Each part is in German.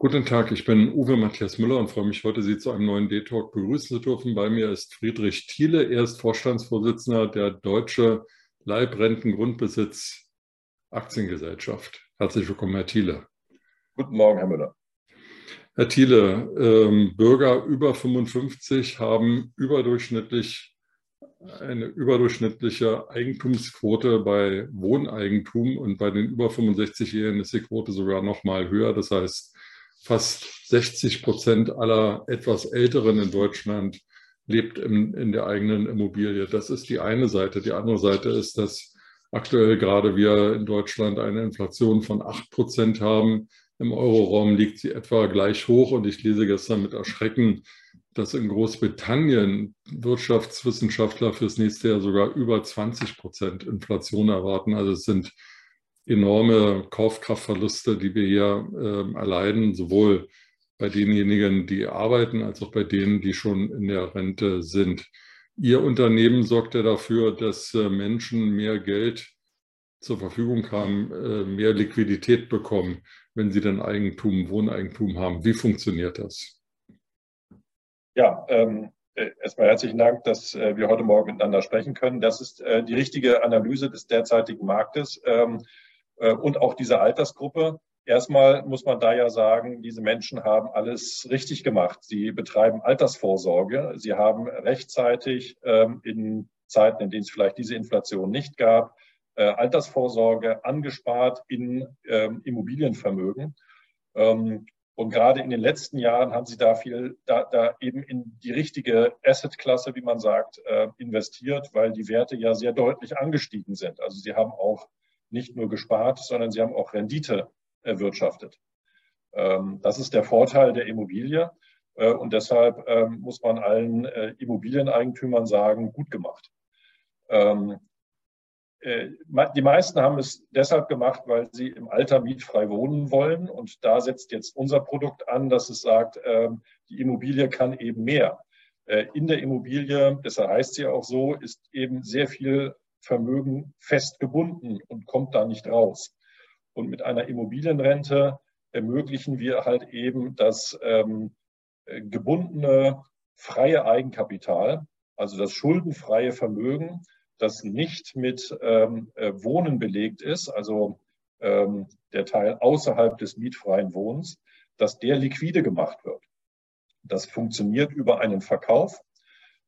Guten Tag, ich bin Uwe Matthias Müller und freue mich heute, Sie zu einem neuen D-Talk begrüßen zu dürfen. Bei mir ist Friedrich Thiele, er ist Vorstandsvorsitzender der Deutsche Leibrentengrundbesitz Aktiengesellschaft. Herzlich willkommen, Herr Thiele. Guten Morgen, Herr Müller. Herr Thiele, ähm, Bürger über 55 haben überdurchschnittlich eine überdurchschnittliche Eigentumsquote bei Wohneigentum und bei den über 65-Jährigen ist die Quote sogar noch mal höher. Das heißt, fast 60 Prozent aller etwas Älteren in Deutschland lebt in, in der eigenen Immobilie. Das ist die eine Seite. Die andere Seite ist, dass aktuell gerade wir in Deutschland eine Inflation von 8 Prozent haben. Im Euroraum liegt sie etwa gleich hoch und ich lese gestern mit Erschrecken, dass in Großbritannien Wirtschaftswissenschaftler fürs nächste Jahr sogar über 20 Prozent Inflation erwarten. Also es sind enorme Kaufkraftverluste, die wir hier äh, erleiden, sowohl bei denjenigen, die arbeiten, als auch bei denen, die schon in der Rente sind. Ihr Unternehmen sorgt ja dafür, dass äh, Menschen mehr Geld zur Verfügung haben, äh, mehr Liquidität bekommen, wenn sie dann Eigentum, Wohneigentum haben. Wie funktioniert das? Ja, ähm, äh, erstmal herzlichen Dank, dass äh, wir heute Morgen miteinander sprechen können. Das ist äh, die richtige Analyse des derzeitigen Marktes. Ähm, äh, und auch diese Altersgruppe. Erstmal muss man da ja sagen, diese Menschen haben alles richtig gemacht. Sie betreiben Altersvorsorge. Sie haben rechtzeitig ähm, in Zeiten, in denen es vielleicht diese Inflation nicht gab, äh, Altersvorsorge angespart in ähm, Immobilienvermögen. Ähm, und gerade in den letzten Jahren haben sie da viel, da, da eben in die richtige Assetklasse, wie man sagt, äh, investiert, weil die Werte ja sehr deutlich angestiegen sind. Also sie haben auch nicht nur gespart, sondern sie haben auch Rendite erwirtschaftet. Ähm, das ist der Vorteil der Immobilie. Äh, und deshalb ähm, muss man allen äh, Immobilieneigentümern sagen, gut gemacht. Ähm, äh, die meisten haben es deshalb gemacht, weil sie im Alter mietfrei wohnen wollen. Und da setzt jetzt unser Produkt an, dass es sagt, die Immobilie kann eben mehr. In der Immobilie, deshalb heißt sie auch so, ist eben sehr viel Vermögen fest gebunden und kommt da nicht raus. Und mit einer Immobilienrente ermöglichen wir halt eben das ähm, gebundene freie Eigenkapital, also das schuldenfreie Vermögen, das nicht mit ähm, äh, Wohnen belegt ist, also ähm, der Teil außerhalb des mietfreien Wohnens, dass der liquide gemacht wird. Das funktioniert über einen Verkauf.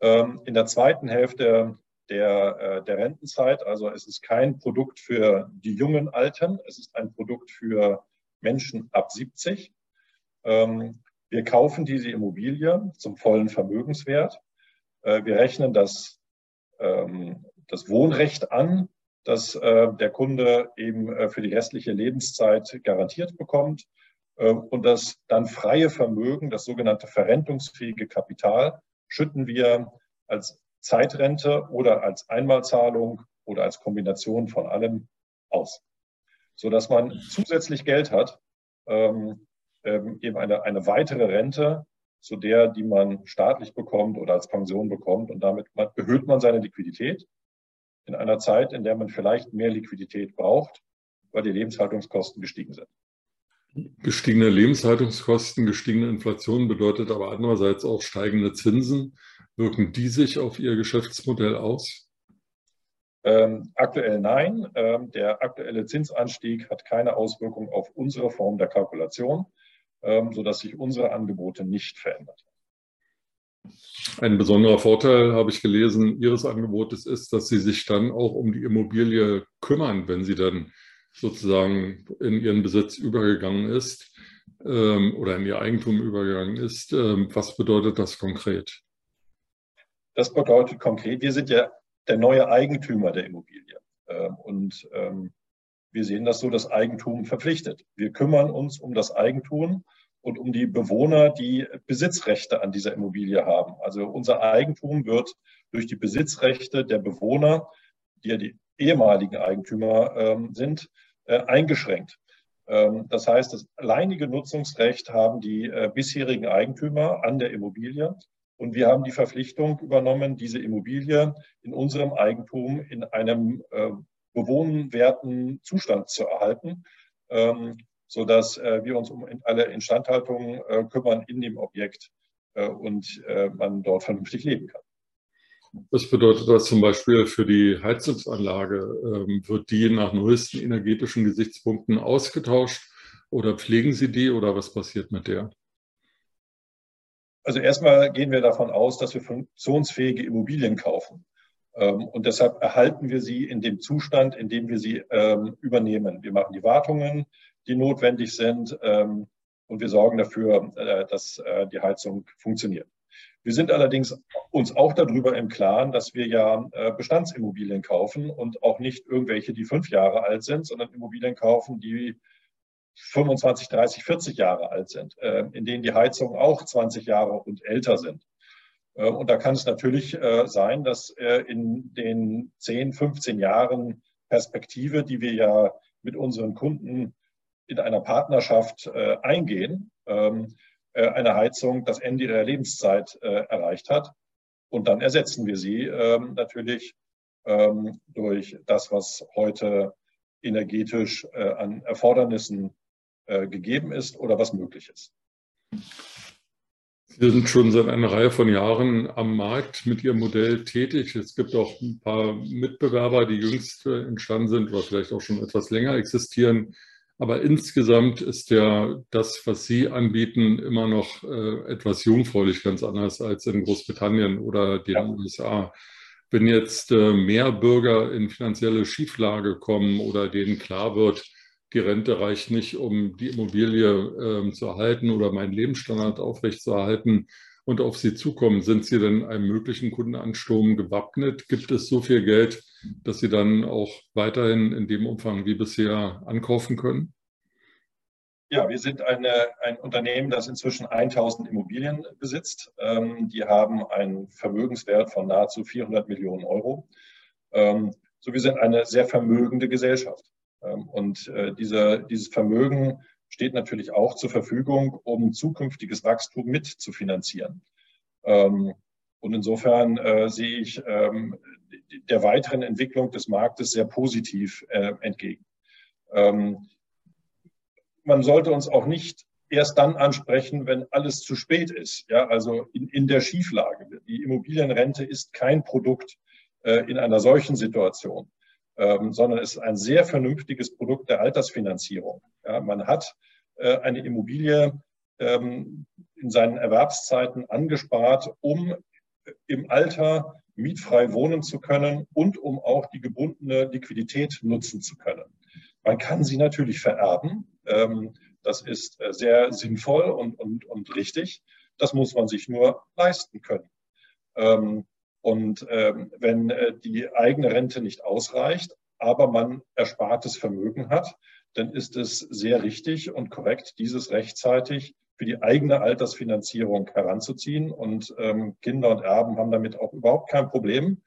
Ähm, in der zweiten Hälfte der, äh, der Rentenzeit. Also es ist kein Produkt für die jungen Alten, es ist ein Produkt für Menschen ab 70. Ähm, wir kaufen diese Immobilie zum vollen Vermögenswert. Äh, wir rechnen das, ähm, das Wohnrecht an, das äh, der Kunde eben für die restliche Lebenszeit garantiert bekommt. Und das dann freie Vermögen, das sogenannte verrentungsfähige Kapital, schütten wir als Zeitrente oder als Einmalzahlung oder als Kombination von allem aus, so dass man zusätzlich Geld hat, ähm, ähm, eben eine, eine weitere Rente zu der, die man staatlich bekommt oder als Pension bekommt und damit erhöht man seine Liquidität in einer Zeit, in der man vielleicht mehr Liquidität braucht, weil die Lebenshaltungskosten gestiegen sind. Gestiegene Lebenshaltungskosten, gestiegene Inflation bedeutet aber andererseits auch steigende Zinsen. Wirken die sich auf Ihr Geschäftsmodell aus? Ähm, aktuell nein. Ähm, der aktuelle Zinsanstieg hat keine Auswirkung auf unsere Form der Kalkulation, ähm, sodass sich unsere Angebote nicht verändert. Ein besonderer Vorteil, habe ich gelesen, Ihres Angebotes ist, dass Sie sich dann auch um die Immobilie kümmern, wenn sie dann sozusagen in Ihren Besitz übergegangen ist ähm, oder in Ihr Eigentum übergegangen ist. Ähm, was bedeutet das konkret? Das bedeutet konkret, wir sind ja der neue Eigentümer der Immobilie. Ähm, und ähm, wir sehen das so, das Eigentum verpflichtet. Wir kümmern uns um das Eigentum und um die Bewohner, die Besitzrechte an dieser Immobilie haben. Also unser Eigentum wird durch die Besitzrechte der Bewohner, die ja die ehemaligen Eigentümer ähm, sind, äh, eingeschränkt. Das heißt, das alleinige Nutzungsrecht haben die äh, bisherigen Eigentümer an der Immobilie. Und wir haben die Verpflichtung übernommen, diese Immobilie in unserem Eigentum in einem äh, bewohnwerten Zustand zu erhalten. Ähm, sodass äh, wir uns um alle Instandhaltungen äh, kümmern in dem Objekt äh, und äh, man dort vernünftig leben kann. Was bedeutet das zum Beispiel für die Heizungsanlage? Ähm, wird die nach neuesten energetischen Gesichtspunkten ausgetauscht oder pflegen Sie die oder was passiert mit der? Also erstmal gehen wir davon aus, dass wir funktionsfähige Immobilien kaufen. Ähm, und deshalb erhalten wir sie in dem Zustand, in dem wir sie ähm, übernehmen. Wir machen die Wartungen, die notwendig sind, ähm, und wir sorgen dafür, äh, dass äh, die Heizung funktioniert. Wir sind allerdings uns auch darüber im Klaren, dass wir ja äh, Bestandsimmobilien kaufen und auch nicht irgendwelche, die fünf Jahre alt sind, sondern Immobilien kaufen, die 25, 30, 40 Jahre alt sind, in denen die Heizungen auch 20 Jahre und älter sind. Und da kann es natürlich sein, dass in den 10, 15 Jahren Perspektive, die wir ja mit unseren Kunden in einer Partnerschaft äh, eingehen, ähm, äh, eine Heizung das Ende ihrer Lebenszeit äh, erreicht hat. Und dann ersetzen wir sie ähm, natürlich ähm, durch das, was heute energetisch äh, an Erfordernissen äh, gegeben ist oder was möglich ist. Sie sind schon seit einer Reihe von Jahren am Markt mit Ihrem Modell tätig. Es gibt auch ein paar Mitbewerber, die jüngst äh, entstanden sind oder vielleicht auch schon etwas länger existieren. Aber insgesamt ist ja das, was Sie anbieten, immer noch äh, etwas jungfräulich, ganz anders als in Großbritannien oder den ja. USA. Wenn jetzt äh, mehr Bürger in finanzielle Schieflage kommen oder denen klar wird, die Rente reicht nicht, um die Immobilie äh, zu erhalten oder meinen Lebensstandard aufrechtzuerhalten, und auf Sie zukommen, sind Sie denn einem möglichen Kundenansturm gewappnet? Gibt es so viel Geld, dass Sie dann auch weiterhin in dem Umfang wie bisher ankaufen können? Ja, wir sind eine, ein Unternehmen, das inzwischen 1000 Immobilien besitzt. Ähm, die haben einen Vermögenswert von nahezu 400 Millionen Euro. Ähm, so, wir sind eine sehr vermögende Gesellschaft. Ähm, und äh, diese, dieses Vermögen steht natürlich auch zur Verfügung, um zukünftiges Wachstum mit zu finanzieren. Ähm, und insofern äh, sehe ich ähm, der weiteren Entwicklung des Marktes sehr positiv äh, entgegen. Man sollte uns auch nicht erst dann ansprechen, wenn alles zu spät ist. Ja, also in, in der Schieflage. Die Immobilienrente ist kein Produkt äh, in einer solchen Situation ähm, sondern es ist ein sehr vernünftiges Produkt der Altersfinanzierung. Ja, man hat äh, eine Immobilie ähm, in seinen Erwerbszeiten angespart, um im Alter mietfrei wohnen zu können und um auch die gebundene Liquidität nutzen zu können. Man kann sie natürlich vererben. Ähm, das ist äh, sehr sinnvoll und, und, und richtig. Das muss man sich nur leisten können. Ähm, und ähm, wenn äh, die eigene Rente nicht ausreicht, aber man erspartes Vermögen hat, dann ist es sehr richtig und korrekt, dieses rechtzeitig für die eigene Altersfinanzierung heranzuziehen. Und ähm, Kinder und Erben haben damit auch überhaupt kein Problem.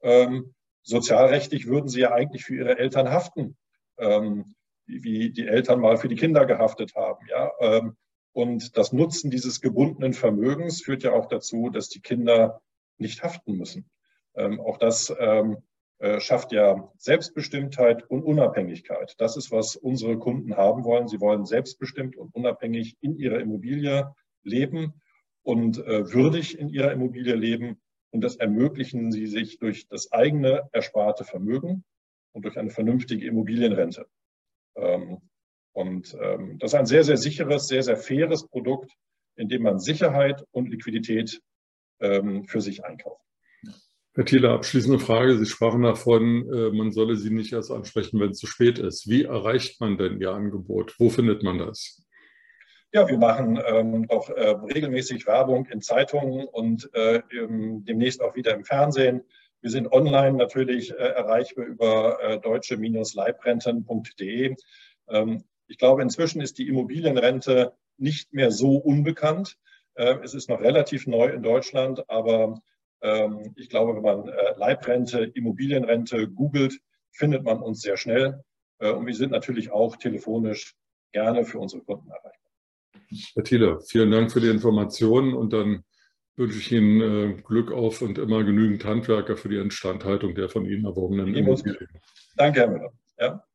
Ähm, sozialrechtlich würden sie ja eigentlich für ihre Eltern haften, ähm, wie die Eltern mal für die Kinder gehaftet haben. Ja? Ähm, und das Nutzen dieses gebundenen Vermögens führt ja auch dazu, dass die Kinder nicht haften müssen. Ähm, auch das ähm, äh, schafft ja Selbstbestimmtheit und Unabhängigkeit. Das ist, was unsere Kunden haben wollen. Sie wollen selbstbestimmt und unabhängig in ihrer Immobilie leben und äh, würdig in ihrer Immobilie leben. Und das ermöglichen sie sich durch das eigene ersparte Vermögen und durch eine vernünftige Immobilienrente. Ähm, und ähm, das ist ein sehr, sehr sicheres, sehr, sehr faires Produkt, in dem man Sicherheit und Liquidität für sich einkauft. Herr Thiele, abschließende Frage. Sie sprachen davon, äh, man solle Sie nicht erst ansprechen, wenn es zu spät ist. Wie erreicht man denn Ihr Angebot? Wo findet man das? Ja, wir machen ähm, auch äh, regelmäßig Werbung in Zeitungen und äh, demnächst auch wieder im Fernsehen. Wir sind online natürlich äh, erreichbar über äh, deutsche-leibrenten.de. Ähm, ich glaube, inzwischen ist die Immobilienrente nicht mehr so unbekannt. Äh, es ist noch relativ neu in Deutschland, aber ähm, ich glaube, wenn man äh, Leibrente, Immobilienrente googelt, findet man uns sehr schnell. Äh, und wir sind natürlich auch telefonisch gerne für unsere Kunden erreichbar. Herr Thiele, vielen Dank für die Informationen und dann wünsche ich Ihnen Glück auf und immer genügend Handwerker für die Instandhaltung der von Ihnen erworbenen Immobilien. Danke, Herr Müller. Ja.